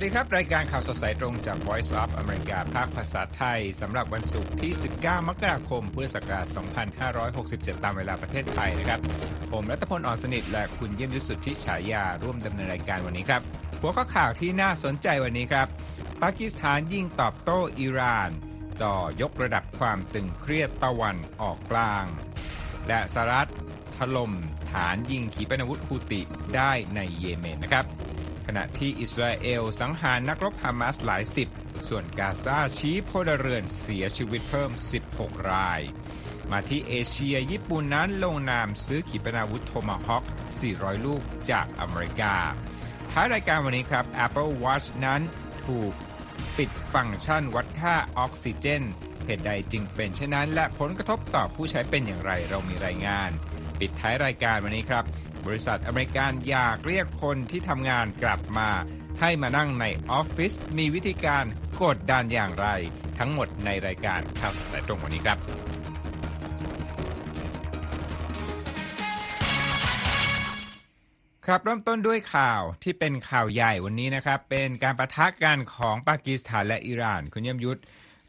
สวัสดีครับ รายการข่าวสดสายตรงจาก Voice of America ภาคภาษาไทยสำหรับวันศุกร์ที่ 19 มกราคม พุทธศักราช 2567 ตามเวลาประเทศไทยนะครับ ผมรัตพลอ่อนสนิท และคุณเยี่ยมยุสุทธิฉายา ร่วมดำเนินรายการวันนี้ครับ หัวข้อข่าวที่น่าสนใจวันนี้ครับ ปากีสถานยิงตอบโต้อิหร่าน จ่อยกระดับความตึงเครียดตะวันออกกลาง และสหรัฐถล่มฐานยิงขีปนาวุธฮูติได้ในเยเมนนะครับ ขณะที่อิสราเอลสังหารนักรบฮามาสหลายสิบ ส่วนกาซาชี้พลเรือนเสียชีวิตเพิ่ม 16 ราย มาที่เอเชียญี่ปุ่นนั้นลงนามซื้อขีปนาวุธโทมาฮอค 400 ลูกจากอเมริกา ท้ายรายการวันนี้ครับ Apple Watch นั้นถูกปิดฟังก์ชันวัดค่าออกซิเจนเหตุใดจึงเป็นเช่นนั้น และผลกระทบต่อผู้ใช้เป็นอย่างไรเรามีรายงาน ปิดท้ายรายการวันนี้ครับ บริษัทอเมริกันอยากเรียกคนที่ทำงานกลับมา ให้มานั่งในออฟฟิศมีวิธีการกดดันอย่างไร ทั้งหมดในรายการข่าวสดสายตรงวันนี้ครับครับเริ่มต้นด้วยข่าวที่เป็นข่าวใหญ่วันนี้นะครับ เป็นการประทะกันของปากีสถานและอิหร่าน คุณเยี่ยมยุทธ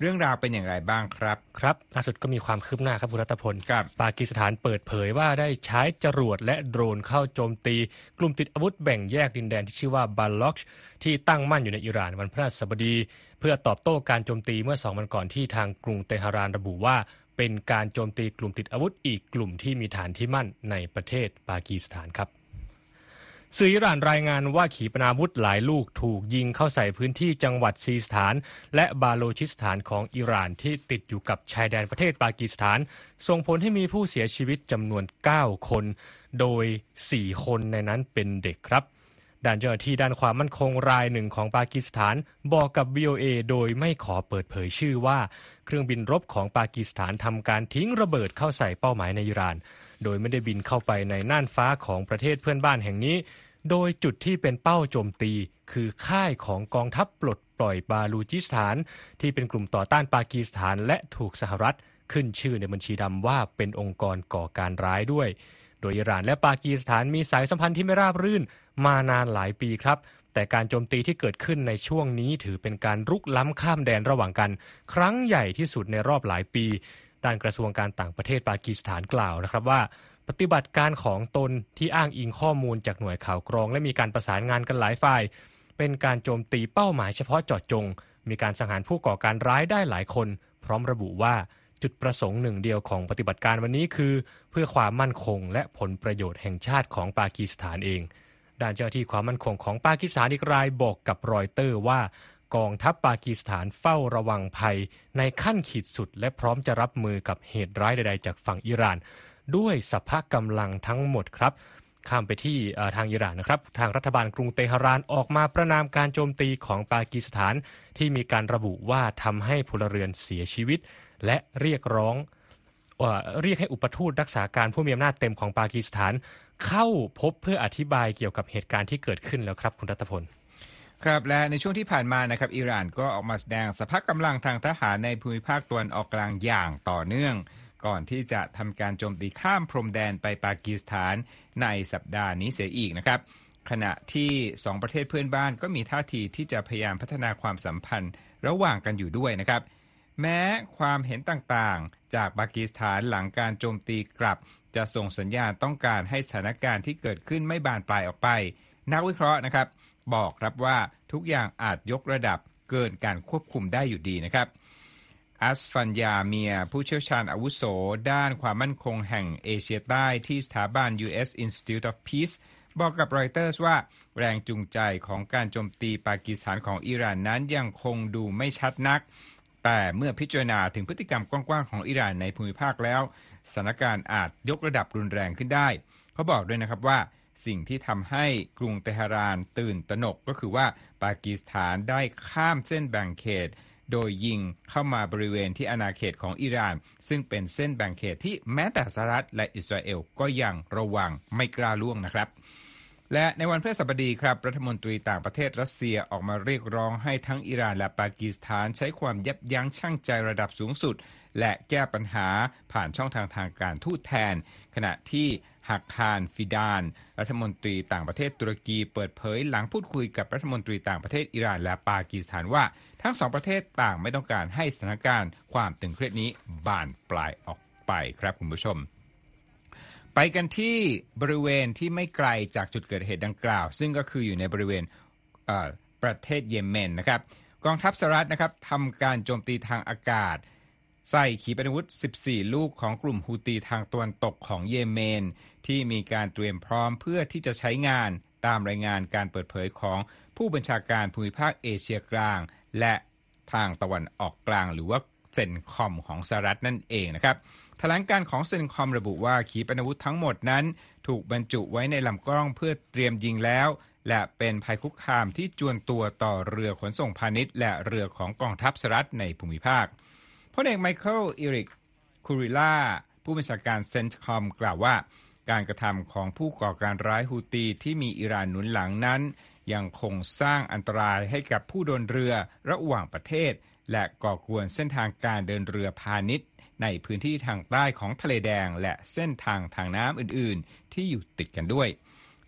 เรื่องราวเป็นอย่างไรบ้างครับ ครับ ล่าสุดก็มีความคืบหน้าครับคุณรัตพลครับปากีสถานเปิดเผยว่าได้ใช้จรวดและโดรนเข้าโจมตี กลุ่มติดอาวุธแบ่งแยกดินแดนที่ชื่อว่าบาล็อกที่ตั้งมั่นอยู่ในอิหร่านวันพฤหัสบดี เพื่อตอบโต้การโจมตีเมื่อสองวันก่อนที่ทางกรุงเตหะรานระบุว่า เป็นการโจมตีกลุ่มติดอาวุธอีกกลุ่มที่มีฐานที่มั่นในประเทศปากีสถานครับ สื่ออิหร่านรายงานว่าขีปนาวุธหลายลูกถูกยิงเข้าใส่พื้นที่จังหวัดซีสถาน และบาโลชิสถานของอิหร่านที่ติดอยู่กับชายแดนประเทศปากีสถาน ส่งผลให้มีผู้เสียชีวิตจำนวน 9 คน โดย 4 คนในนั้นเป็นเด็กครับด้านเจ้าหน้าที่ด้านความมั่นคงรายหนึ่งของปากีสถาน บอกกับ VOA โดยไม่ขอเปิดเผยชื่อว่า เครื่องบินรบของปากีสถานทำการทิ้งระเบิดเข้าใส่เป้าหมายในอิหร่าน โดยไม่ได้บินเข้าไปในน่านฟ้าของประเทศเพื่อนบ้านแห่งนี้ โดยจุดที่เป็นเป้าโจมตี คือค่ายของกองทัพปลดปล่อยบาลูจิสถาน ที่เป็นกลุ่มต่อต้านปากีสถาน และถูกสหรัฐขึ้นชื่อในบัญชีดำว่าเป็นองค์กรก่อการร้ายด้วย โดยอิหร่านและปากีสถานมีสายสัมพันธ์ที่ไม่ราบรื่นมานานหลายปีครับ แต่การโจมตีที่เกิดขึ้นในช่วงนี้ถือเป็นการรุกล้ำข้ามแดนระหว่างกัน ครั้งใหญ่ที่สุดในรอบหลายปี ด้านกระทรวงการต่างประเทศปากีสถานกล่าวนะครับว่า ปฏิบัติการของตนที่อ้างอิงข้อมูลจากหน่วยข่าวกรอง และมีการประสานงานกันหลายฝ่าย เป็นการโจมตีเป้าหมายเฉพาะเจาะจง มีการสังหารผู้ก่อการร้ายได้หลายคน พร้อมระบุว่าจุดประสงค์หนึ่งเดียวของปฏิบัติการวันนี้คือ เพื่อความมั่นคงและผลประโยชน์แห่งชาติของปากีสถานเองด้านเจ้าหน้าที่ความมั่นคงของปากีสถานอีกรายบอกกับรอยเตอร์ว่า กองทัพปากีสถานเฝ้าระวังภัย ในขั้นขีดสุด และพร้อมจะรับมือกับเหตุร้ายใดๆ จากฝั่งอิหร่าน ด้วยสภาพกำลังทั้งหมดครับข้ามไปที่ทางอิหร่านนะครับ ทางรัฐบาลกรุงเตหะรานออกมาประนามการโจมตีของปากีสถาน ที่มีการระบุว่าทำให้พลเรือนเสียชีวิต และเรียกร้องเรียกให้อุปทูตรักษาการผู้มีอำนาจเต็มของปากีสถาน เข้าพบเพื่ออธิบายเกี่ยวกับเหตุการณ์ที่เกิดขึ้นแล้วครับคุณรัตพล ครับและในช่วงที่ผ่านมานะครับอิหร่านก็ออกมาแสดงสภาพกำลังทางทหารในภูมิภาคตะวันออกกลางอย่างต่อเนื่อง ก่อนที่จะทำการโจมตีข้ามพรมแดนไปปากีสถานในสัปดาห์นี้เสียอีกนะครับ ขณะที่สองประเทศเพื่อนบ้านก็มีท่าทีที่จะพยายามพัฒนาความสัมพันธ์ระหว่างกันอยู่ด้วยนะครับ แม้ความเห็นต่างๆ จากปากีสถานหลังการโจมตีกลับ จะส่งสัญญาณต้องการให้สถานการณ์ที่เกิดขึ้นไม่บานปลายออกไป นักวิเคราะห์นะครับ บอกครับว่าทุกอย่างอาจยกระดับเกินการควบคุมได้อยู่ดีนะครับอัสฟัญญาเมีย ผู้เชี่ยวชาญอาวุโส ด้านความมั่นคงแห่งเอเชียใต้ที่สถาบัน U.S. Institute of Peace บอกกับรอยเตอร์สว่าแรงจูงใจของการโจมตีปากีสถานของอิหร่านนั้นยังคงดูไม่ชัดนัก แต่เมื่อพิจารณาถึงพฤติกรรมกว้างๆของอิหร่านในภูมิภาคแล้วสถานการณ์อาจยกระดับรุนแรงขึ้นได้ เขาบอกด้วยนะครับว่า สิ่งที่ทำให้กรุงเตหะรานตื่นตระหนกก็คือว่าปากีสถานได้ข้ามเส้นแบ่งเขต โดยยิงเข้ามาบริเวณที่อาณาเขตของอิหร่าน ซึ่งเป็นเส้นแบ่งเขตที่แม้แต่สหรัฐและอิสราเอลก็ยังระวังไม่กล้าล่วงนะครับและในวันพฤหัสบดีครับรัฐมนตรีต่างประเทศรัสเซียออกมาเรียกร้องให้ทั้งอิหร่านและปากีสถานใช้ความยับยั้งชั่งใจระดับสูงสุด และแก้ปัญหาผ่านช่องทางทางการทูตแทน ขณะที่ ฮักคานฟิดาน รัฐมนตรีต่างประเทศตุรกีเปิดเผยหลังพูดคุยกับรัฐมนตรีต่างประเทศอิหร่านและปากีสถานว่า ทั้งสองประเทศต่างไม่ต้องการให้สถานการณ์ความตึงเครียดนี้บานปลายออกไปครับคุณผู้ชมไปกันที่บริเวณที่ไม่ไกลจากจุดเกิดเหตุดังกล่าว ซึ่งก็คืออยู่ในบริเวณประเทศเยเมนนะครับ กองทัพสหรัฐนะครับทำการโจมตีทางอากาศ ใส่ขีปนาวุธ 14 ลูกของกลุ่มฮูตีทางตะวันตกของเยเมน ที่มีการเตรียมพร้อมเพื่อที่จะใช้งานตามรายงานการเปิดเผยของผู้บัญชาการภูมิภาคเอเชียกลาง และทางตะวันออกกลางหรือว่าเซนคอมของสหรัฐนั่นเองนะครับแถลงการของเซนคอมระบุว่าขีปนาวุธทั้งหมดนั้น ถูกบรรจุไว้ในลำกล้องเพื่อเตรียมยิงแล้ว และเป็นภัยคุกคามที่จวนตัวต่อเรือขนส่งพาณิชย์ และเรือของกองทัพสหรัฐในภูมิภาค พลเอกไมเคิลอิริกคูริล่าผู้บัญชาการเซนต์คอมกล่าวว่า การกระทำของผู้ก่อการร้ายฮูตีที่มีอิหร่านหนุนหลังนั้น ยังคงสร้างอันตรายให้กับผู้เดินเรือระหว่างประเทศ และก่อกวนเส้นทางการเดินเรือพาณิชย์ ในพื้นที่ทางใต้ของทะเลแดง และเส้นทางทางน้ำอื่นๆ ที่อยู่ติดกันด้วย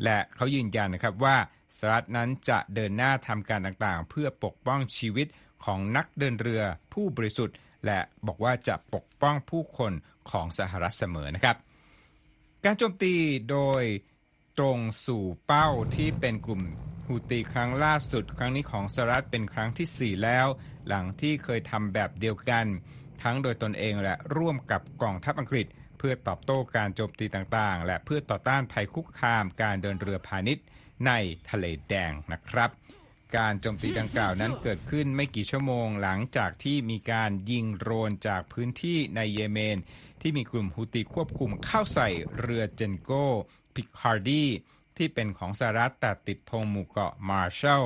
และเขายืนยันนะครับว่าสหรัฐนั้นจะเดินหน้าทำการต่างๆ เพื่อปกป้องชีวิต ของนักเดินเรือผู้บริสุทธิ์ และบอกว่าจะปกป้องผู้คนของสหรัฐเสมอนะครับ การโจมตีโดยตรงสู่เป้าที่เป็นกลุ่มฮูตีครั้งล่าสุด ครั้งนี้ของสหรัฐเป็นครั้งที่ 4 แล้ว หลังที่เคยทำแบบเดียวกัน ทั้งโดยตนเองและร่วมกับกองทัพอังกฤษ เพื่อตอบโต้การโจมตีต่างๆ และเพื่อต่อต้านภัยคุกคามการเดินเรือพาณิชย์ในทะเลแดงนะครับ การโจมตีดังกล่าวนั้นเกิดขึ้นไม่กี่ชั่วโมงหลังจากที่มีการยิงโดรนจากพื้นที่ในเยเมน ที่มีกลุ่มฮูตีควบคุมเข้าใส่เรือเจนโกพิคาร์ดีที่เป็นของสหรัฐแต่ติดธงหมู่เกาะมาร์ชัล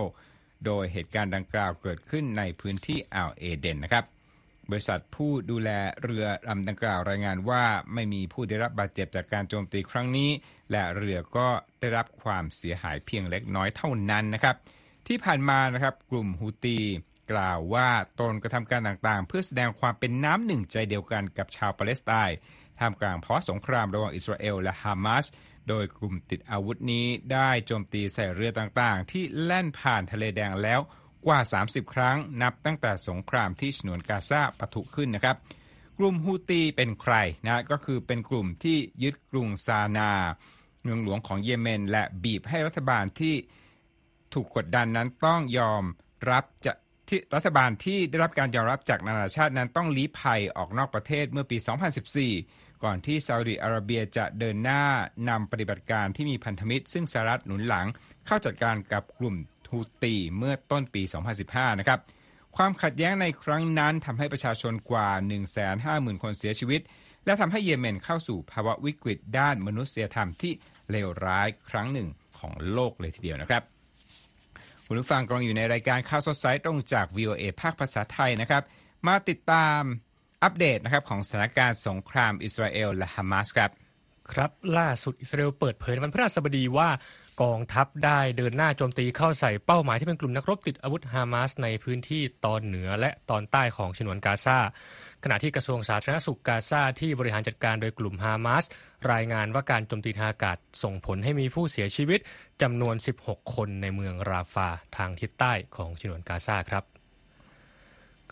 โดยเหตุการณ์ดังกล่าวเกิดขึ้นในพื้นที่อ่าวเอเดนนะครับ บริษัทผู้ดูแลเรือลำดังกล่าวรายงานว่าไม่มีผู้ได้รับบาดเจ็บจากการโจมตีครั้งนี้ และเรือก็ได้รับความเสียหายเพียงเล็กน้อยเท่านั้นนะครับ ที่ผ่านมานะครับกลุ่มฮูตีกล่าวว่าตนกระทำการต่างๆ เพื่อแสดงความเป็นน้ำหนึ่งใจเดียวกันกับชาวปาเลสไตน์ท่ามกลางภาะสงครามระหว่างอิสราเอลและฮามาสโดยกลุ่มติดอาวุธนี้ได้โจมตีใส่เรือต่างๆ ที่แล่นผ่านทะเลแดงแล้วกว่า 30 ครั้งนับตั้งแต่สงครามที่ฉนวนกาซาปะทุขึ้นนะครับ กลุ่มฮูตีเป็นใครนะก็คือเป็นกลุ่มที่ยึดกรุงซานา เมืองหลวงของเยเมน และบีบให้รัฐบาลที่ ถูกกดดันนั้นต้องยอมรับจะที่รัฐบาลที่ได้รับการยอมรับจากนานาชาตินั้นต้องลี้ภัยออกนอกประเทศเมื่อปี 2014 ก่อนที่ซาอุดิอาระเบียจะเดินหน้านำปฏิบัติการที่มีพันธมิตร ซึ่งสหรัฐหนุนหลังเข้าจัดการกับกลุ่มทูตีเมื่อต้นปี 2015 นะครับ ความขัดแย้งในครั้งนั้นทำให้ประชาชนกว่า 150,000 คนเสียชีวิต และทำให้เยเมนเข้าสู่ภาวะวิกฤตด้านมนุษยธรรมที่เลวร้ายครั้งหนึ่งของโลกเลยทีเดียวนะครับ คุณผู้ฟังกำลังอยู่ในรายการข่าวสดสายตรงจาก VOA ภาคภาษาไทยนะครับ มาติดตามอัปเดตนะครับของสถานการณ์สงครามอิสราเอลและฮามาสครับ ครับล่าสุดอิสราเอลเปิดเผยวันพฤหัสบดีว่า กองทัพได้เดินหน้าโจมตีเข้าใส่เป้าหมายที่เป็นกลุ่มนักรบติดอาวุธฮามาสในพื้นที่ตอนเหนือและตอนใต้ของฉนวนกาซาขณะที่กระทรวงสาธารณสุขกาซาที่บริหารจัดการโดยกลุ่มฮามาสรายงานว่าการโจมตีทางอากาศส่งผลให้มีผู้เสียชีวิตจำนวน 16 คนในเมืองราฟาทางทิศใต้ของฉนวนกาซาครับ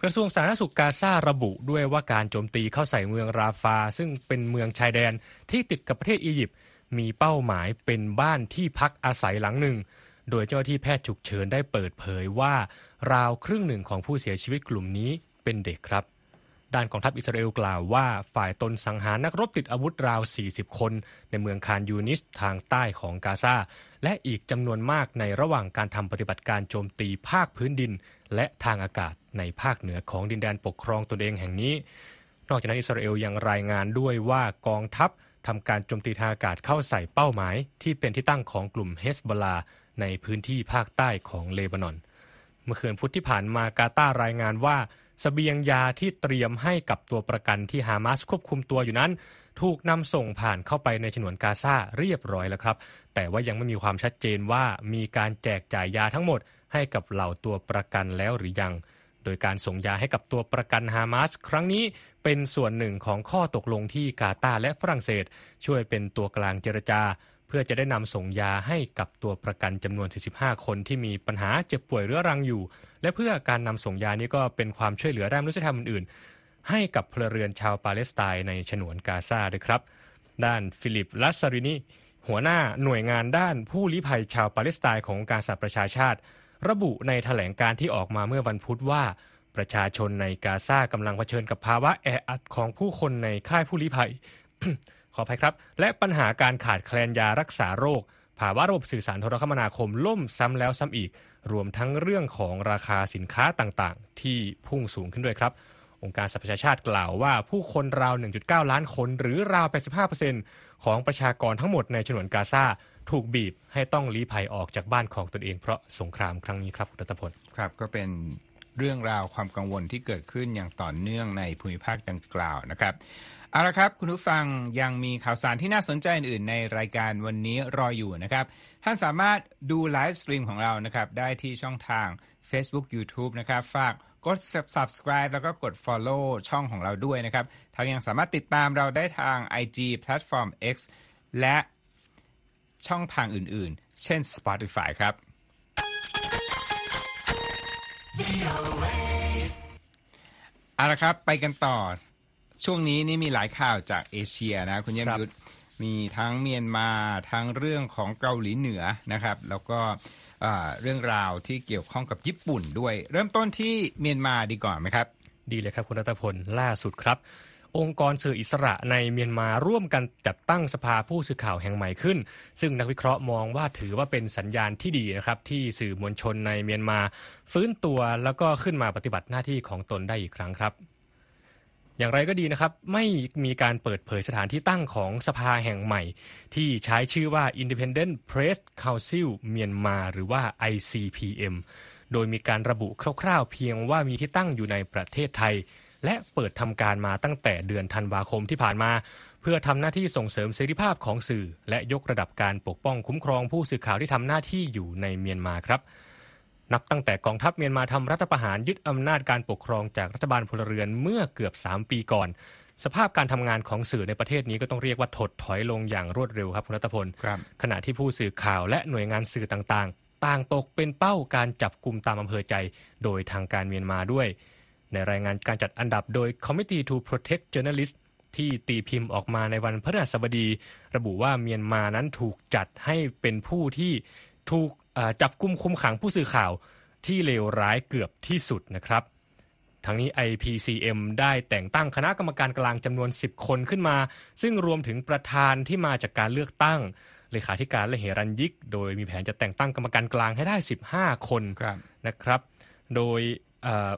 กระทรวงสาธารณสุขกาซาระบุด้วยว่าการโจมตีเข้าใส่เมืองราฟา ซึ่งเป็นเมืองชายแดนที่ติดกับประเทศอียิปต์ มีเป้าหมายเป็นบ้านที่พักอาศัยหลังหนึ่ง โดยเจ้าที่แพทย์ฉุกเฉินได้เปิดเผยว่า ราวครึ่งหนึ่งของผู้เสียชีวิตกลุ่มนี้เป็นเด็กครับ ด้านของทัพอิสราเอลกล่าวว่าฝ่ายตนสังหารนักรบติดอาวุธราว 40 คน ในเมืองคานยูนิสทางใต้ของกาซาและอีกจำนวนมากในระหว่างการทำปฏิบัติการโจมตีภาคพื้นดิน และทางอากาศในภาคเหนือของดินแดนปกครองตนเองแห่งนี้ นอกจากนั้นอิสราเอลยังรายงานด้วยว่ากองทัพ ทำการโจมตีทางอากาศเข้าใส่เป้าหมาย ที่เป็นที่ตั้งของกลุ่มเฮสบลาในพื้นที่ภาคใต้ของเลบานอน เมื่อคืนพุธที่ผ่านมากาตารายงานว่าสเสบียงยาที่เตรียมให้กับตัวประกันที่ฮามาสควบคุมตัวอยู่นั้น ถูกนำส่งผ่านเข้าไปในฉนวนกาซาเรียบร้อยแล้วครับ แต่ว่ายังไม่มีความชัดเจนว่ามีการแจกจ่ายยาทั้งหมดให้กับเหล่าตัวประกันแล้วหรือยัง โดยการส่งยาให้กับตัวประกันฮามาสครั้งนี้เป็นส่วนหนึ่งของข้อตกลงที่กาตาร์และฝรั่งเศส ช่วยเป็นตัวกลางเจรจา เพื่อจะได้นำส่งยาให้กับตัวประกันจำนวน 45 คนที่มีปัญหาเจ็บป่วยเรื้อรังอยู่ และเพื่อการนำส่งยานี้ก็เป็นความช่วยเหลือด้านมนุษยธรรมอื่นๆ ให้กับพลเรือนชาวปาเลสไตน์ในฉนวนกาซาด้วยครับ ด้านฟิลิปลัสซารินีหัวหน้าหน่วยงานด้านผู้ลี้ภัยชาวปาเลสไตน์ของการสหประชาชาติ ระบุในแถลงการที่ออกมาเมื่อวันพุธว่า ประชาชนในกาซากำลังเผชิญกับภาวะแออัดของผู้คนในค่ายผู้ลี้ภัย ขออภัยครับ และปัญหาการขาดแคลนยารักษาโรค ภาวะระบบสื่อสารโทรคมนาคมล่มซ้ำแล้วซ้ำอีก รวมทั้งเรื่องของราคาสินค้าต่างๆ ที่พุ่งสูงขึ้นด้วยครับองค์การสหประชาชาติกล่าวว่าผู้คนราว 1.9 ล้านคน หรือราว 85%ของประชากรทั้งหมดในฉนวนกาซา ถูกบีบให้ต้องลี้ภัยออกจากบ้านของตนเองเพราะสงครามครั้งนี้ครับคุณรัตพลครับก็เป็นเรื่องราวความกังวลที่เกิดขึ้นอย่างต่อเนื่องในภูมิภาคดังกล่าวนะครับเอาละครับ คุณผู้ฟังยังมีข่าวสารที่น่าสนใจอื่นๆในรายการวันนี้รออยู่นะครับท่านสามารถดูไลฟ์สตรีมของเรานะครับได้ที่ช่องทาง Facebook YouTube นะครับฝากกด subscribe แล้วก็กด follow ช่องของเราด้วยนะครับทั้งยังสามารถติดตามเราได้ทาง IG Platform X และ ช่องทางอื่นๆ เช่น Spotify ครับ เอาละครับไปกันต่อ ช่วงนี้นี่มีหลายข่าวจากเอเชียนะคุณเยี่ยมครับยุทธมีทั้งเมียนมาทั้งเรื่องของเกาหลีเหนือนะครับ แล้วก็อ่าเรื่องราวที่เกี่ยวข้องกับญี่ปุ่นด้วย เริ่มต้นที่เมียนมาดีก่อนไหมครับ ดีเลยครับคุณรัตพลล่าสุดครับ องค์กรสื่ออิสระในเมียนมาร่วมกันจัดตั้งสภาผู้สื่อข่าวแห่งใหม่ขึ้น ซึ่งนักวิเคราะห์มองว่าถือว่าเป็นสัญญาณที่ดีนะครับที่สื่อมวลชนในเมียนมา ฟื้นตัวแล้วก็ขึ้นมาปฏิบัติหน้าที่ของตนได้อีกครั้งครับอย่างไรก็ดีนะครับ ไม่มีการเปิดเผยสถานที่ตั้งของสภาแห่งใหม่ ที่ใช้ชื่อว่า Independent Press Council เมียนมาหรือว่า ICPM โดยมีการระบุคร่าวๆเพียงว่ามีที่ตั้งอยู่ในประเทศไทย และเปิดทำการมาตั้งแต่เดือนธันวาคมที่ผ่านมา เพื่อทำหน้าที่ส่งเสริมเสรีภาพของสื่อ และยกระดับการปกป้องคุ้มครองผู้สื่อข่าวที่ทำหน้าที่อยู่ในเมียนมาครับนับตั้งแต่กองทัพเมียนมาทำรัฐประหารยึดอำนาจการปกครองจากรัฐบาลพลเรือนเมื่อเกือบ 3 ปีก่อน สภาพการทำงานของสื่อในประเทศนี้ก็ต้องเรียกว่าถดถอยลงอย่างรวดเร็วครับคุณรัตพลครับขณะที่ผู้สื่อข่าวและหน่วยงานสื่อต่างๆ ต่างตกเป็นเป้าการจับกลุ่มตามอำเภอใจ โดยทางการเมียนมาด้วย ในรายงานการจัดอันดับโดย Committee to Protect Journalists ที่ตีพิมพ์ออกมาในวันพฤหัสบดี ระบุว่าเมียนมานั้นถูกจัดให้เป็นผู้ที่ถูกเอ่อจับกุมคุมขังผู้สื่อข่าวที่เลวร้ายเกือบที่สุดนะครับทั้งนี้ IPCM ได้แต่งตั้งคณะกรรมการกลางจำนวน 10 คนขึ้นมา ซึ่งรวมถึงประธานที่มาจากการเลือกตั้ง เลขาธิการและเหรัญยิก โดยมีแผนจะแต่งตั้งกรรมการกลางให้ได้ 15 คนครับนะครับ โดยเอ่อ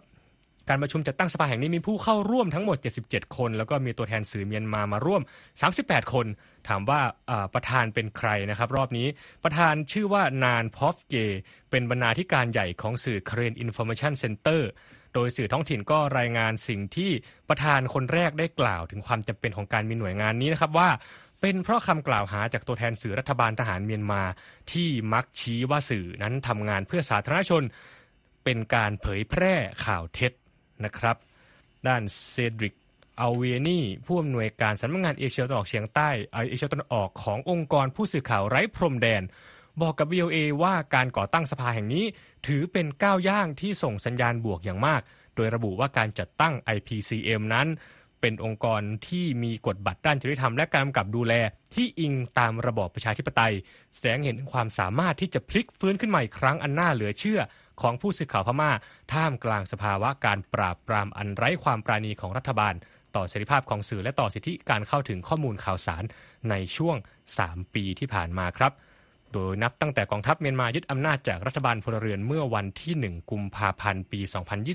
การประชุมจัดตั้งสภาแห่งนี้มีผู้เข้าร่วมทั้งหมด 77 คน แล้วก็มีตัวแทนสื่อเมียนมามาร่วม 38 คน ถามว่าประธานเป็นใครนะครับรอบนี้ประธานชื่อว่านานพอฟเก เป็นบรรณาธิการใหญ่ของสื่อ Korean Information Center โดยสื่อท้องถิ่นก็รายงานสิ่งที่ประธานคนแรกได้กล่าวถึงความจำเป็นของการมีหน่วยงานนี้นะครับว่าเป็นเพราะคำกล่าวหาจากตัวแทนสื่อรัฐบาลทหารเมียนมา ที่มักชี้ว่าสื่อนั้นทำงานเพื่อสาธารณชน เป็นการเผยแพร่ข่าวเท็จ นะครับ ด้านเซดริกอาเวนีผู้อำนวยการสำนักงานเอเชียตะวันออกเฉียงใต้เอเอเชียตะวันออกขององค์กรผู้สื่อข่าวไร้พรมแดน บอกกับ VOA ว่าการก่อตั้งสภาแห่งนี้ ถือเป็นก้าวย่างที่ส่งสัญญาณบวกอย่างมาก โดยระบุว่าการจัดตั้ง IPCM นั้น เป็นองค์กรที่มีกฎบัตรด้านจริยธรรมและการกำกับดูแลที่อิงตามระบอบประชาธิปไตย แสงเห็นความสามารถที่จะพลิกฟื้นขึ้นมาอีกครั้งอันน่าเหลือเชื่อของผู้สื่อข่าวพม่า ท่ามกลางสภาวะการปราบปรามอันไร้ความปราณีของรัฐบาล ต่อเสรีภาพของสื่อและต่อสิทธิการเข้าถึงข้อมูลข่าวสารในช่วง 3 ปีที่ผ่านมาครับ โดยนับตั้งแต่กองทัพเมียนมายึดอำนาจจากรัฐบาลพลเรือนเมื่อวันที่ 1 กุมภาพันธ์ ปี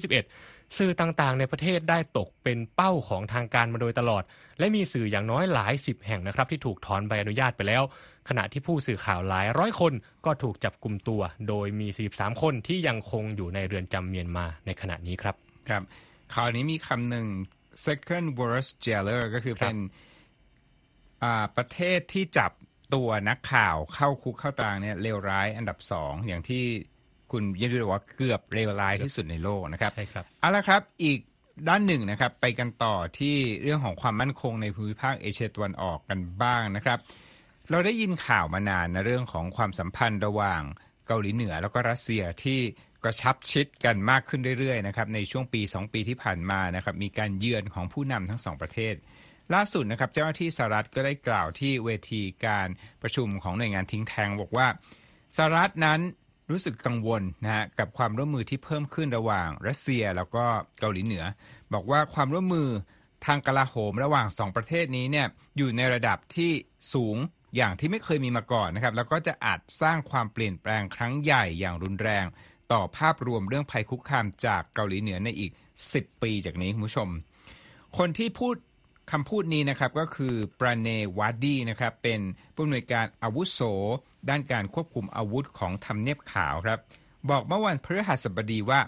2021 สื่อต่างๆ ในประเทศได้ตกเป็นเป้าของทางการมาโดยตลอด และมีสื่ออย่างน้อยหลายสิบแห่งนะครับ ที่ถูกถอนใบอนุญาตไปแล้ว ขณะที่ผู้สื่อข่าวหลายร้อยคนก็ถูกจับกลุ่มตัว โดยมี 43 คนที่ยังคงอยู่ในเรือนจำเมียนมาในขณะนี้ครับครับข่าวนี้มีคำหนึ่ง second worst jailer ก็คือครับเป็นประเทศที่จับตัวนักข่าวเข้าคุกเข้าตารางเนี่ยเลวร้ายอันดับสองอย่างที่ คุณยินดีบอกว่าเกือบเลวร้ายที่สุดในโลกนะครับใช่ครับเอาละครับอีกด้านหนึ่งนะครับ ไปกันต่อที่เรื่องของความมั่นคงในภูมิภาคเอเชียตะวันออกกันบ้างนะครับ เราได้ยินข่าวมานานนะเรื่องของความสัมพันธ์ระหว่างเกาหลีเหนือแล้วก็รัสเซียที่กระชับชิดกันมากขึ้นเรื่อยๆนะครับในช่วงปี 2 ปีที่ผ่านมานะครับมีการเยือนของผู้นำทั้งสองประเทศ ล่าสุดนะครับเจ้าหน้าที่สหรัฐก็ได้กล่าวที่เวทีการประชุมของหน่วยงานทิ้งแทงบอกว่าสหรัฐนั้น รู้สึกกังวลนะฮะกับความร่วมมือที่เพิ่มขึ้นระหว่างรัสเซียแล้วก็เกาหลีเหนือ บอกว่าความร่วมมือทางกลาโหมระหว่างสองประเทศนี้เนี่ยอยู่ในระดับที่สูงอย่างที่ไม่เคยมีมาก่อนนะครับแล้วก็จะอาจสร้างความเปลี่ยนแปลงครั้งใหญ่อย่างรุนแรง ต่อภาพรวมเรื่องภัยคุกคามจากเกาหลีเหนือในอีก 10 ปีจากนี้คุณผู้ชม คนที่พูด คำพูดนี้นะครับก็คือปราเนวาดีนะครับเป็นผู้อำนวยการอาวุโส ด้านการควบคุมอาวุธของทำเนียบขาวครับ บอกเมื่อวันพฤหัสบดีว่า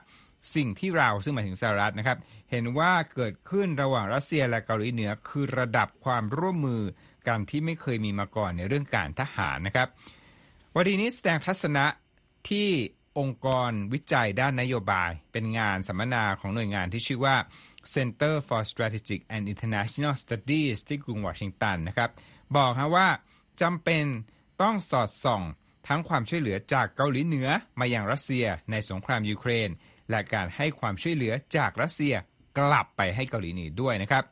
สิ่งที่เราซึ่งหมายถึงสหรัฐนะครับ เห็นว่าเกิดขึ้นระหว่างรัสเซียและเกาหลีเหนือคือระดับความร่วมมือกันที่ไม่เคยมีมาก่อนในเรื่องการทหารนะครับวันนี้แสดงทัศนะที่องค์กรวิจัยด้านนโยบาย เป็นงานสัมมนาของหน่วยงานที่ชื่อว่า Center for Strategic and International Studies ที่กรุงวอชิงตันนะครับ บอกฮะว่าจำเป็นต้องสอดส่องทั้งความช่วยเหลือจากเกาหลีเหนือมาอย่างรัสเซียในสงครามยูเครน และการให้ความช่วยเหลือจากรัสเซียกลับไปให้เกาหลีเหนือด้วยนะครับ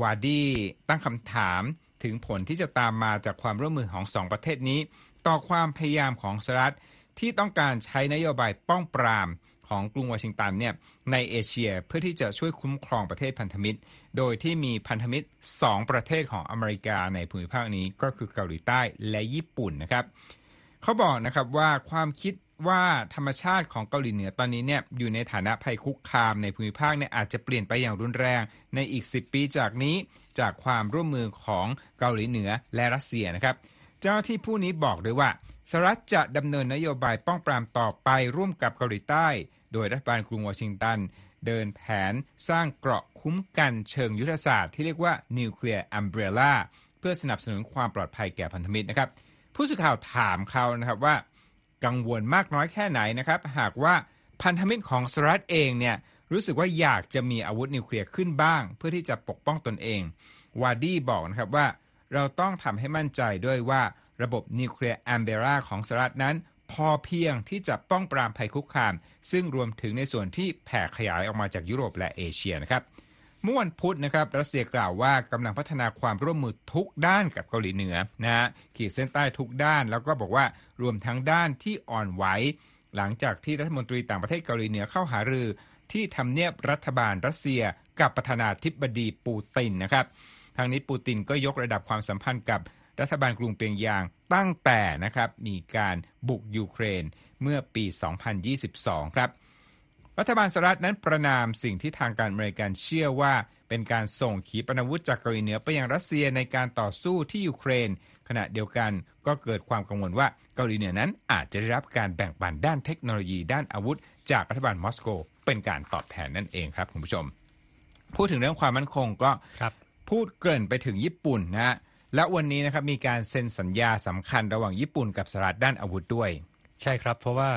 วาดีตั้งคำถามถึงผลที่จะตามมาจากความร่วมมือของสองประเทศนี้ ต่อความพยายามของสหรัฐที่ต้องการใช้นโยบายป้องปราม ของกรุงวอชิงตันเนี่ยในเอเชียเพื่อที่จะช่วยคุ้มครองประเทศพันธมิตร โดยที่มีพันธมิตร 2 ประเทศของอเมริกาในภูมิภาคนี้ก็คือเกาหลีใต้และญี่ปุ่นนะครับเขาบอกนะครับว่าความคิดว่าธรรมชาติของเกาหลีเหนือตอนนี้เนี่ยอยู่ในฐานะภัยคุกคามในภูมิภาคเนี่ยอาจจะเปลี่ยนไปอย่างรุนแรง ในอีก 10 ปีจากนี้จากความร่วมมือของเกาหลีเหนือและรัสเซียนะครับ เจ้าที่ผู้นี้บอกด้วยว่าสหรัฐจะดำเนินนโยบายป้องปรามต่อไปร่วมกับเกาหลีใต้ โดยรัฐบาลกรุงวอชิงตัน เดินแผนสร้างเกราะคุ้มกันเชิงยุทธศาสตร์ที่เรียกว่า nuclear umbrella เพื่อสนับสนุนความปลอดภัยแก่พันธมิตรนะครับ ผู้สื่อข่าวถามเขานะครับว่า กังวลมากน้อยแค่ไหนนะครับ หากว่าพันธมิตรของสหรัฐเองเนี่ยรู้สึกว่าอยากจะมีอาวุธนิวเคลียร์ขึ้นบ้าง เพื่อที่จะปกป้องตนเองวาดี้บอกนะครับว่า เราต้องทำให้มั่นใจด้วยว่าระบบ nuclear umbrella ของสหรัฐนั้น พอเพียงที่จะป้องปรามภัยคุกคาม ซึ่งรวมถึงในส่วนที่แผ่ขยายออกมาจากยุโรปและเอเชียนะครับเมื่อวันพุธนะครับรัสเซียกล่าวว่ากำลังพัฒนาความร่วมมือทุกด้านกับเกาหลีเหนือนะฮะขีดเส้นใต้ทุกด้านแล้วก็บอกว่ารวมทั้งด้านที่อ่อนไหวหลังจากที่รัฐมนตรีต่างประเทศเกาหลีเหนือเข้าหารือ ที่ทำเนียบรัฐบาลรัสเซียกับประธานาธิบดีปูตินนะครับ ทางนี้ปูตินก็ยกระดับความสัมพันธ์กับรัฐบาลกรุงเปียงยางตั้งแต่นะครับมีการบุกยูเครนเมื่อปี 2022 ครับ รัฐบาลสหรัฐนั้นประนามสิ่งที่ทางการอเมริกันเชื่อว่าเป็นการส่งขีปนาวุธจากเกาหลีเหนือไปยังรัสเซียในการต่อสู้ที่ยูเครน ขณะเดียวกันก็เกิดความกังวลว่าเกาหลีเหนือนั้นอาจจะได้รับการแบ่งปันด้านเทคโนโลยีด้านอาวุธ จากรัฐบาลมอสโก เป็นการตอบแทนนั่นเองครับคุณผู้ชมพูดถึงเรื่องความมั่นคงก็ พูดเกริ่นไปถึงญี่ปุ่นนะฮะและวันนี้นะครับมีการเซ็นสัญญาสำคัญระหว่างญี่ปุ่นกับสหรัฐด้านอาวุธด้วย ใช่ครับ เพราะว่า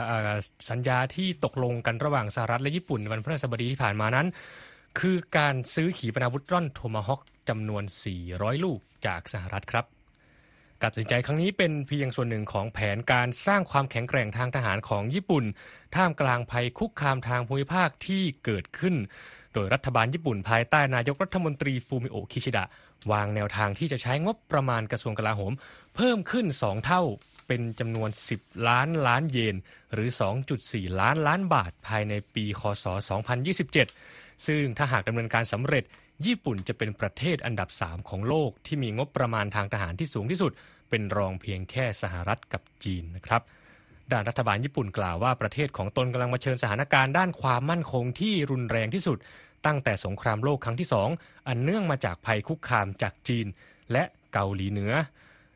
สัญญาที่ตกลงกันระหว่างสหรัฐและญี่ปุ่นวันพฤหัสบดีที่ผ่านมานั้น คือการซื้อขีปนาวุธร่อนโทมาฮอคจำนวน 400 ลูกจากสหรัฐครับการตัดสินใจครั้งนี้เป็นเพียงส่วนหนึ่งของแผนการสร้างความแข็งแกร่งทางทหารของญี่ปุ่น ท่ามกลางภัยคุกคามทางภูมิภาคที่เกิดขึ้น ดยรัฐบาลญี่ปุ่นภายใต้นายกรัฐมนตรีฟูมิโอคิชิดะ วางแนวทางที่จะใช้งบประมาณกระทรวงกลาโหม เพิ่มขึ้น 2 เท่าเป็นจำนวน 10 ล้านล้านเยน หรือ 2.4 ล้านล้านบาทภายในปี คศ 2027 ซึ่งถ้าหากดำเนินการสำเร็จ ญี่ปุ่นจะเป็นประเทศอันดับ 3 ของโลกที่มีงบประมาณทางทหารที่สูงที่สุด เป็นรองเพียงแค่สหรัฐกับจีนนะครับด้านรัฐบาลญี่ปุ่นกล่าวว่าประเทศของตนกำลังมาเชิญสถานการณ์ด้านความมั่นคงที่รุนแรงที่สุด ตั้งแต่สงครามโลกครั้งที่สองอันเนื่องมาจากภัยคุกคามจากจีน และเกาหลีเหนือ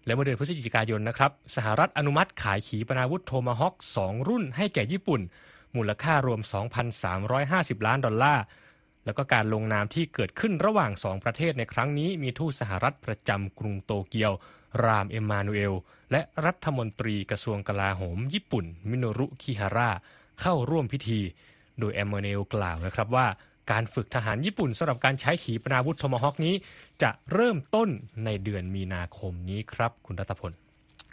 และเมื่อเดือนพฤศจิกายนนะครับสหรัฐอนุมัติขายขีปนาวุธโทมาฮอค2 รุ่นให้แก่ญี่ปุ่น มูลค่ารวม 2,350 ล้านดอลลาร์แล้วก็การลงนามที่เกิดขึ้นระหว่างสองประเทศในครั้งนี้มีทูตสหรัฐประจำกรุงโตเกียว รามเอมมานูเอล และรัฐมนตรีกระทรวงกลาโหม ญี่ปุ่น มิโนรุ คิฮาร่าเข้าร่วมพิธี โดยแอมเมเนลกล่าวนะครับว่า การฝึกทหารญี่ปุ่นสำหรับการใช้ขีปนาวุธโทมาฮอคนี้ จะเริ่มต้นในเดือนมีนาคมนี้ครับ คุณรัตพล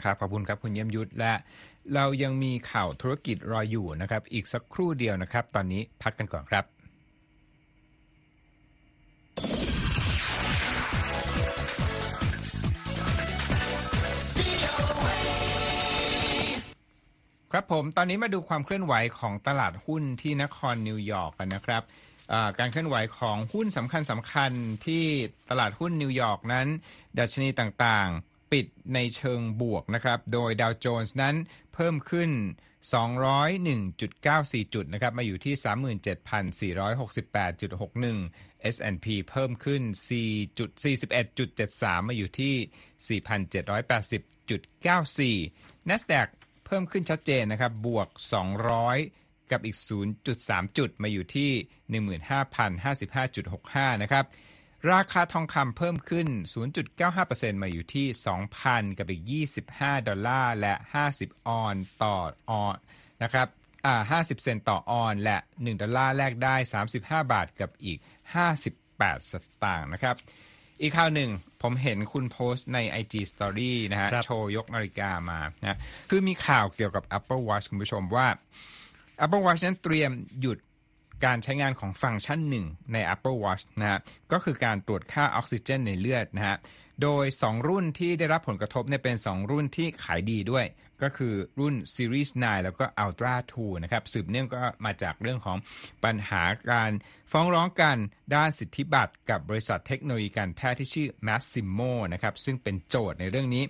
ครับขอบคุณครับคุณเยี่ยมยุทธและเรายังมีข่าวธุรกิจรออยู่นะครับ อีกสักครู่เดียวนะครับ ตอนนี้พักกันก่อนครับ ครับผมตอนนี้มาดูความเคลื่อนไหวของตลาดหุ้นที่นครนิวยอร์กกันนะครับ การเคลื่อนไหวของหุ้นสำคัญสำคัญที่ตลาดหุ้นนิวยอร์กนั้น ดัชนีต่างๆ ปิดในเชิงบวกนะครับ โดยดาวโจนส์นั้นเพิ่มขึ้น 201.94 จุดนะครับ มาอยู่ที่ 37,468.61 S&P เพิ่มขึ้น 4.41.73 มาอยู่ที่ 4,780.94 NASDAQ เพิ่มขึ้นชัดเจนนะครับ บวก 200 กับอีก 0.3 จุดมาอยู่ที่ 15,055.65 นะครับ ราคาทองคำเพิ่มขึ้น 0.95%มาอยู่ที่ 2,000 กับอีก 25 ดอลลาร์ และ 50 ออนซ์ต่อออนซ์นะครับอ่า50 เซนต์ต่อออนซ์ และ 1 ดอลลาร์แลกได้ 35 บาทกับอีก 58 สตางค์นะครับอีกข่าวหนึ่งผมเห็นคุณโพสต์ใน IG Story นะฮะครับโชว์ยกนาฬิกามานะคือมีข่าวเกี่ยวกับ Apple Watch คุณผู้ชมว่า Apple Watch นั้นเตรียมหยุดการใช้งานของฟังก์ชันหนึ่งใน Apple Watch นะฮะก็คือการตรวจค่าออกซิเจนในเลือดนะฮะโดย 2 รุ่นที่ได้รับผลกระทบเนี่ยเป็น 2 รุ่นที่ขายดีด้วย ก็คือรุ่น Series 9 แล้วก็ Ultra 2 นะครับ สืบเนื่องก็มาจากเรื่องของปัญหาการฟ้องร้องกันด้านสิทธิบัตรกับบริษัทเทคโนโลยีการแพทย์ที่ชื่อ Massimo นะครับ ซึ่งเป็นโจทย์ในเรื่องนี้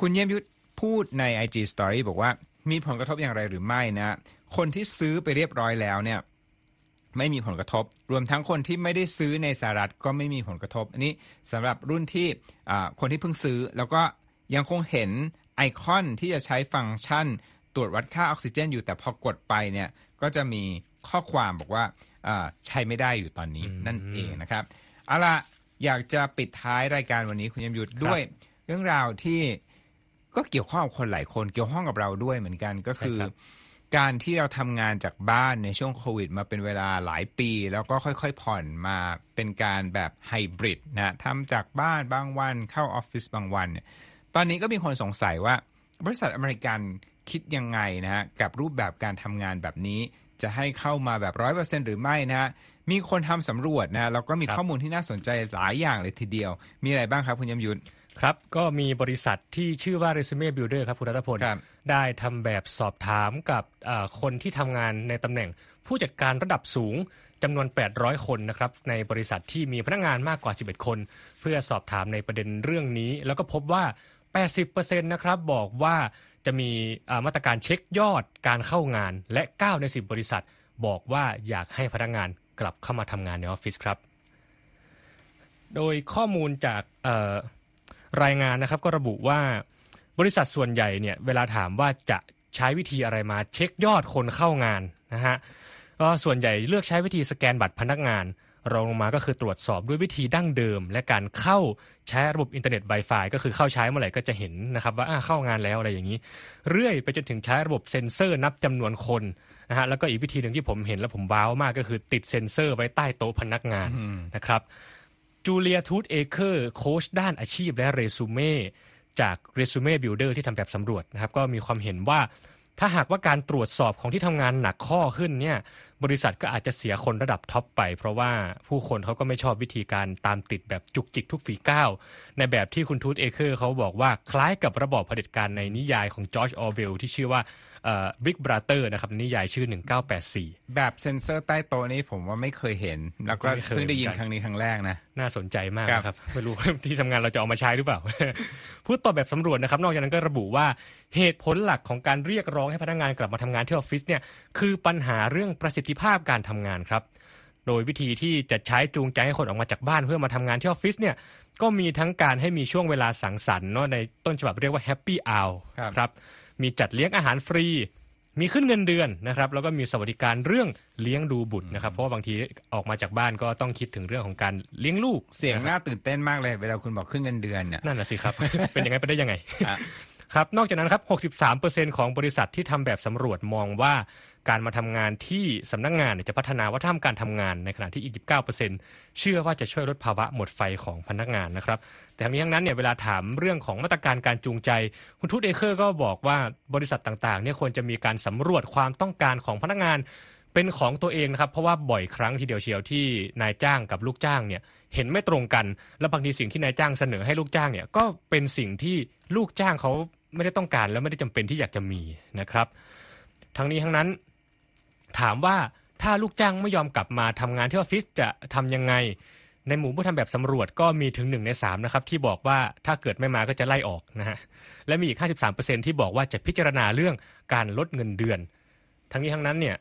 คุณเยี่ยมยุทธพูดใน IG Story บอกว่า มีผลกระทบอย่างไรหรือไม่นะคนที่ซื้อไปเรียบร้อยแล้วเนี่ยไม่มีผลกระทบ รวมทั้งคนที่ไม่ได้ซื้อในสหรัฐก็ไม่มีผลกระทบ อันนี้สำหรับรุ่นที่อ่าคนที่เพิ่งซื้อ แล้วก็ยังคงเห็นไอคอนที่จะใช้ฟังก์ชัน ตรวจวัดค่าออกซิเจน อยู่แต่พอกดไปเนี่ยก็จะมีข้อความบอกว่าอ่าใช้ไม่ได้อยู่ตอนนี้นั่นเองนะครับเอาล่ะอยากจะปิดท้ายรายการวันนี้คุณยมยุทธด้วยเรื่องราวที่ ก็เกี่ยวข้องกับคนหลายคนเกี่ยวข้องกับเราด้วยเหมือนกันก็คือใช่ครับการที่เราทำงานจากบ้านในช่วงโควิด มาเป็นเวลาหลายปี แล้วก็ค่อยๆ ผ่อนมาเป็นการแบบไฮบริดนะทำจากบ้านบางวันเข้าออฟฟิศบางวันเนี่ยตอนนี้ก็มีคนสงสัยว่า บริษัทอเมริกันคิดยังไงนะฮะกับรูปแบบการทำงานแบบนี้จะให้เข้ามาแบบร้อยเปอร์เซ็นหรือไม่นะฮะมีคนทำสำรวจนะ แล้วก็มีครับข้อมูลที่น่าสนใจหลายอย่างเลยทีเดียว มีอะไรบ้างครับคุณยมยุทธ ครับก็มีบริษัทที่ชื่อว่า Resume Builder ครับคุณรัตพล ครับ ได้ทำแบบสอบถามกับอ่าคนที่ทำงานในตำแหน่งผู้จัดการระดับสูงจำนวน 800 คนนะครับในบริษัทที่มีพนักงานมากกว่า 11 คน เพื่อสอบถามในประเด็นเรื่องนี้ แล้วก็พบว่า 80%นะครับบอกว่าจะมีอ่ามาตรการเช็คยอดการเข้างาน และ 9 ใน 10 บริษัท บอกว่าอยากให้พนักงานกลับเข้ามาทำงานในออฟฟิศครับ โดยข้อมูลจากเอ่อ รายงานนะครับก็ระบุว่าบริษัทส่วนใหญ่เนี่ยเวลาถามว่าจะใช้วิธีอะไรมาเช็คยอดคนเข้างานนะฮะก็ส่วนใหญ่เลือกใช้วิธีสแกนบัตรพนักงาน รองลงมาก็คือตรวจสอบด้วยวิธีดั้งเดิม และการเข้าใช้ระบบอินเทอร์เน็ต Wi-Fi ก็คือเข้าใช้เมื่อไหร่ก็จะเห็นนะครับว่าเข้างานแล้วอะไรอย่างนี้ เรื่อยไปจนถึงใช้ระบบเซ็นเซอร์นับจำนวนคนนะฮะแล้วก็อีกวิธีหนึ่งที่ผมเห็นแล้วผมว้าวมากก็คือติดเซ็นเซอร์ไว้ใต้โต๊ะพนักงานนะครับ จูเลียทูตเอเคอร์โค้ชด้านอาชีพและเรซูเม่จาก Resume Builder ที่ทำแบบสำรวจนะครับก็มีความเห็นว่าถ้าหากว่าการตรวจสอบของที่ทำงานหนักข้อขึ้นเนี่ยบริษัทก็อาจจะเสียคนระดับท็อปไป เพราะว่าผู้คนเขาก็ไม่ชอบวิธีการตามติดแบบจุกจิกทุกฝีก้าว ในแบบที่คุณทูตเอเคอร์เขาบอกว่าคล้ายกับระบอบเผด็จการในนิยายของจอร์จออร์เวลล์ที่ชื่อว่า Big Brother นะครับนิยายชื่อ 1984 แบบเซ็นเซอร์ใต้โต๊ะนี้ผมว่าไม่เคยเห็น แล้วก็ไม่เคยเพิ่งได้ยินเหมือนกันรั้งนี้ครั้งแรกนะ น่าสนใจมากครับนะครับไม่รู้ที่ทำงานเราจะเอามาใช้หรือเปล่าผู้ตอบแบบสำรวจนะครับ นอกจากนั้นก็ระบุว่าเหตุผลหลักของการเรียกร้องให้พนักงานกลับมาทำงานที่ออฟฟิศเนี่ยคือปัญหาเรื่องประสิทธิภาพการทำงานครับโดยวิธีที่จะใช้จูงใจให้คนออกมาจากบ้านเพื่อมาทำงานที่ออฟฟิศเนี่ยก็มีทั้งการให้มีช่วงเวลาสังสรรค์เนาะในต้นฉบับเรียกว่าแฮปปี้อ r วครับครับ มีจัดเลี้ยงอาหารฟรี มีขึ้นเงินเดือนนะครับ แล้วก็มีสวัสดิการเรื่องเลี้ยงดูบุตรนะครับ เพราะว่าบางทีออกมาจากบ้านก็ต้องคิดถึงเรื่องของการเลี้ยงลูกเสียงนะครับน่าตื่นเต้นมากเลยเวลาคุณบอกขึ้นเงินเดือนเนี่ยนั่นน่ะสิครับ เป็นยังไงไปได้ยังไงอะครับนอกจากนั้นครับ 63%ของบริษัทที่ทำแบบสำรวจมองว่า การมาทำงานที่สำนักงานจะพัฒนาวัฒนธรรมการทำงานในขณะที่อีก 19%เชื่อว่าจะช่วยลดภาวะหมดไฟของพนักงานนะครับ แต่ทั้งนี้ทั้งนั้นเนี่ยเวลาถามเรื่องของมาตรการการจูงใจ คุณทูตเอเคอร์ก็บอกว่าบริษัทต่างๆเนี่ยควรจะมีการสำรวจความต้องการของพนักงานเป็นของตัวเองนะครับ เพราะว่าบ่อยครั้งทีเดียวเชียวที่นายจ้างกับลูกจ้างเนี่ยเห็นไม่ตรงกัน และบางทีสิ่งที่นายจ้างเสนอให้ลูกจ้างเนี่ยก็เป็นสิ่งที่ลูกจ้างเขาไม่ได้ต้องการและไม่ได้จำเป็นที่อยากจะมีนะครับ ทั้งนี้ทั้งนั้น ถามว่าถ้าลูกจ้างไม่ยอมกลับมาทำงานที่ออฟฟิศจะทำยังไง ในหมู่ผู้ทำแบบสำรวจก็มีถึงหนึ่งในสามนะครับที่บอกว่าถ้าเกิดไม่มาก็จะไล่ออกนะฮะและมีอีก 53%ที่บอกว่าจะพิจารณาเรื่องการลดเงินเดือน ทั้งนี้ทั้งนั้นเนี่ย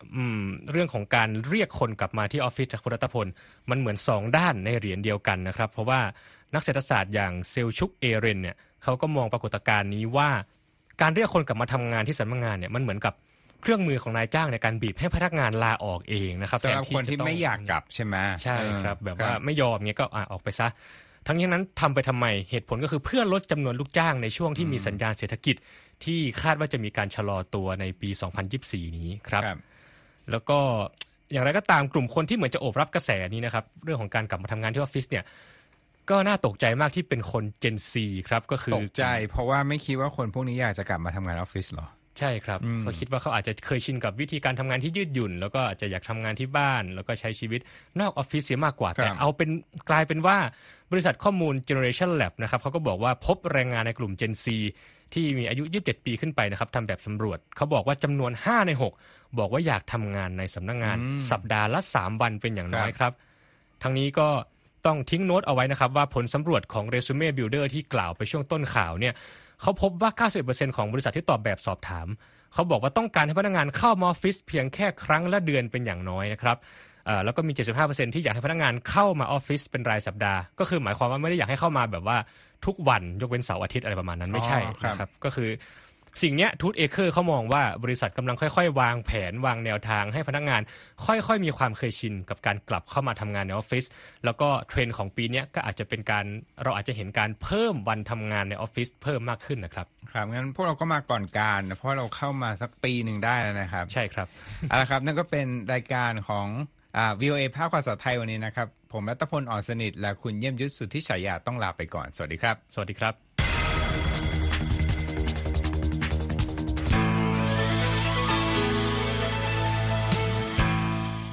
เรื่องของการเรียกคนกลับมาที่ออฟฟิศจากคุณรัตพลมันเหมือนสองด้านในเหรียญเดียวกันนะครับ เพราะว่านักเศรษฐศาสตร์อย่างเซลชุกเอเรนเนี่ยเขาก็มองปรากฏการณ์นี้ว่า การเรียกคนกลับมาทำงานที่สำนักงานเนี่ยมันเหมือนกับ เครื่องมือของนายจ้างในการบีบให้พนักงานลาออกเองนะครับสำหรับแทคนที่จะต้องไม่อยากกลับใช่ไหมใช่ครับเออแบบว่าไม่ยอมเงี้ยก็อะออกไปซะทั้งนี้ทั้งนั้นทำไปทำไมเหตุผลก็คือเพื่อลดจำนวนลูกจ้างในช่วงที่มีสัญญาณเศรษฐกิจ ที่คาดว่าจะมีการชะลอตัวในปี 2024 นี้ครับครับ แล้วก็อย่างไรก็ตามกลุ่มคนที่เหมือนจะโอบรับกระแสนี้นะครับ เรื่องของการกลับมาทำงานที่ออฟฟิศเนี่ยก็น่าตกใจมากที่เป็นคน Gen Z ครับก็คือตกใจ เพราะว่าไม่คิดว่าคนพวกนี้อยากจะกลับมาทำงานออฟฟิศหรอ ใช่ครับอืมเพราะคิดว่าเขาอาจจะเคยชินกับวิธีการทำงานที่ยืดหยุ่น แล้วก็อาจจะอยากทำงานที่บ้าน แล้วก็ใช้ชีวิตนอกออฟฟิศเสียมากกว่า แต่เอาเป็นกลายเป็นว่าบริษัทข้อมูล Generation Lab นะครับเขาก็บอกว่าพบแรงงานในกลุ่ม Gen Z ที่มีอายุ 27 ปีขึ้นไปนะครับทำแบบสำรวจ เขาบอกว่าจำนวน 5 ใน 6 บอกว่าอยากทำงานในสำนักงานอืมสัปดาห์ละ 3 วันเป็นอย่างน้อยครับครับ ทั้งนี้ก็ต้องทิ้งโน้ตเอาไว้นะครับว่าผลสำรวจของ Resume Builder ที่กล่าวไปช่วงต้นข่าวเนี่ย เขาพบว่า90%ของบริษัทที่ตอบแบบสอบถาม เขาบอกว่าต้องการให้พนักงานเข้ามาออฟฟิศเพียงแค่ครั้งละเดือนเป็นอย่างน้อยนะครับเอ่อแล้วก็มี 75%ที่อยากให้พนักงานเข้ามาออฟฟิศเป็นรายสัปดาห์ ก็คือหมายความว่าไม่ได้อยากให้เข้ามาแบบว่าทุกวันยกเว้นเสาร์อาทิตย์อะไรประมาณนั้นไม่ใช่อ๋อครับนะครับ ก็คือ สิ่งเนี้ยทูตเอเคอร์เขามองว่าบริษัทกำลังค่อยๆ วางแผนวางแนวทางให้พนักงาน ค่อยๆ มีความเคยชินกับการกลับเข้ามาทำงานในออฟฟิศแล้วก็เทรนด์ของปีเนี้ยก็อาจจะเป็นการเราอาจจะเห็นการเพิ่มวันทำงานในออฟฟิศเพิ่มมากขึ้นนะครับครับงั้นพวกเราก็มาก่อนการนะเพราะเราเข้ามาสักปีหนึ่งได้แล้วนะครับ ใช่ครับเอาละครับนั่นก็เป็นรายการของอ่า VOA ภาคภาษาไทยวันนี้นะครับ ผมรัตพลอ่อนสนิท และคุณเยี่ยมยุทธสุทธิฉายาต้องลาไปก่อน สวัสดีครับ สวัสดีครับ